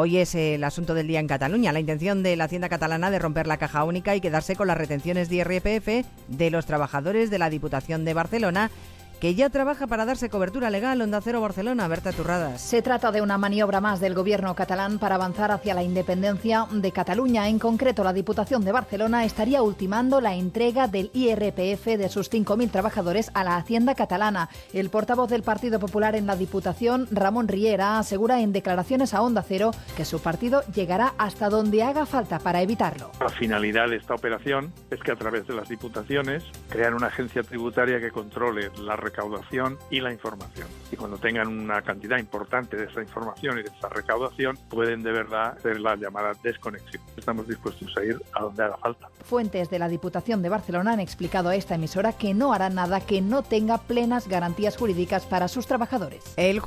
Hoy es el asunto del día en Cataluña, la intención de la Hacienda catalana de romper la caja única y quedarse con las retenciones de IRPF de los trabajadores de la Diputación de Barcelona que ya trabaja para darse cobertura legal. Onda Cero Barcelona, Berta Turradas. Se trata de una maniobra más del gobierno catalán para avanzar hacia la independencia de Cataluña. En concreto, la Diputación de Barcelona estaría ultimando la entrega del IRPF de sus 5.000 trabajadores a la Hacienda catalana. El portavoz del Partido Popular en la Diputación, Ramón Riera, asegura en declaraciones a Onda Cero que su partido llegará hasta donde haga falta para evitarlo. La finalidad de esta operación es que a través de las diputaciones crean una agencia tributaria que controle la recaudación y la información. Y cuando tengan una cantidad importante de esa información y de esa recaudación, pueden de verdad hacer la llamada desconexión. Estamos dispuestos a ir a donde haga falta. Fuentes de la Diputación de Barcelona han explicado a esta emisora que no harán nada que no tenga plenas garantías jurídicas para sus trabajadores. El juez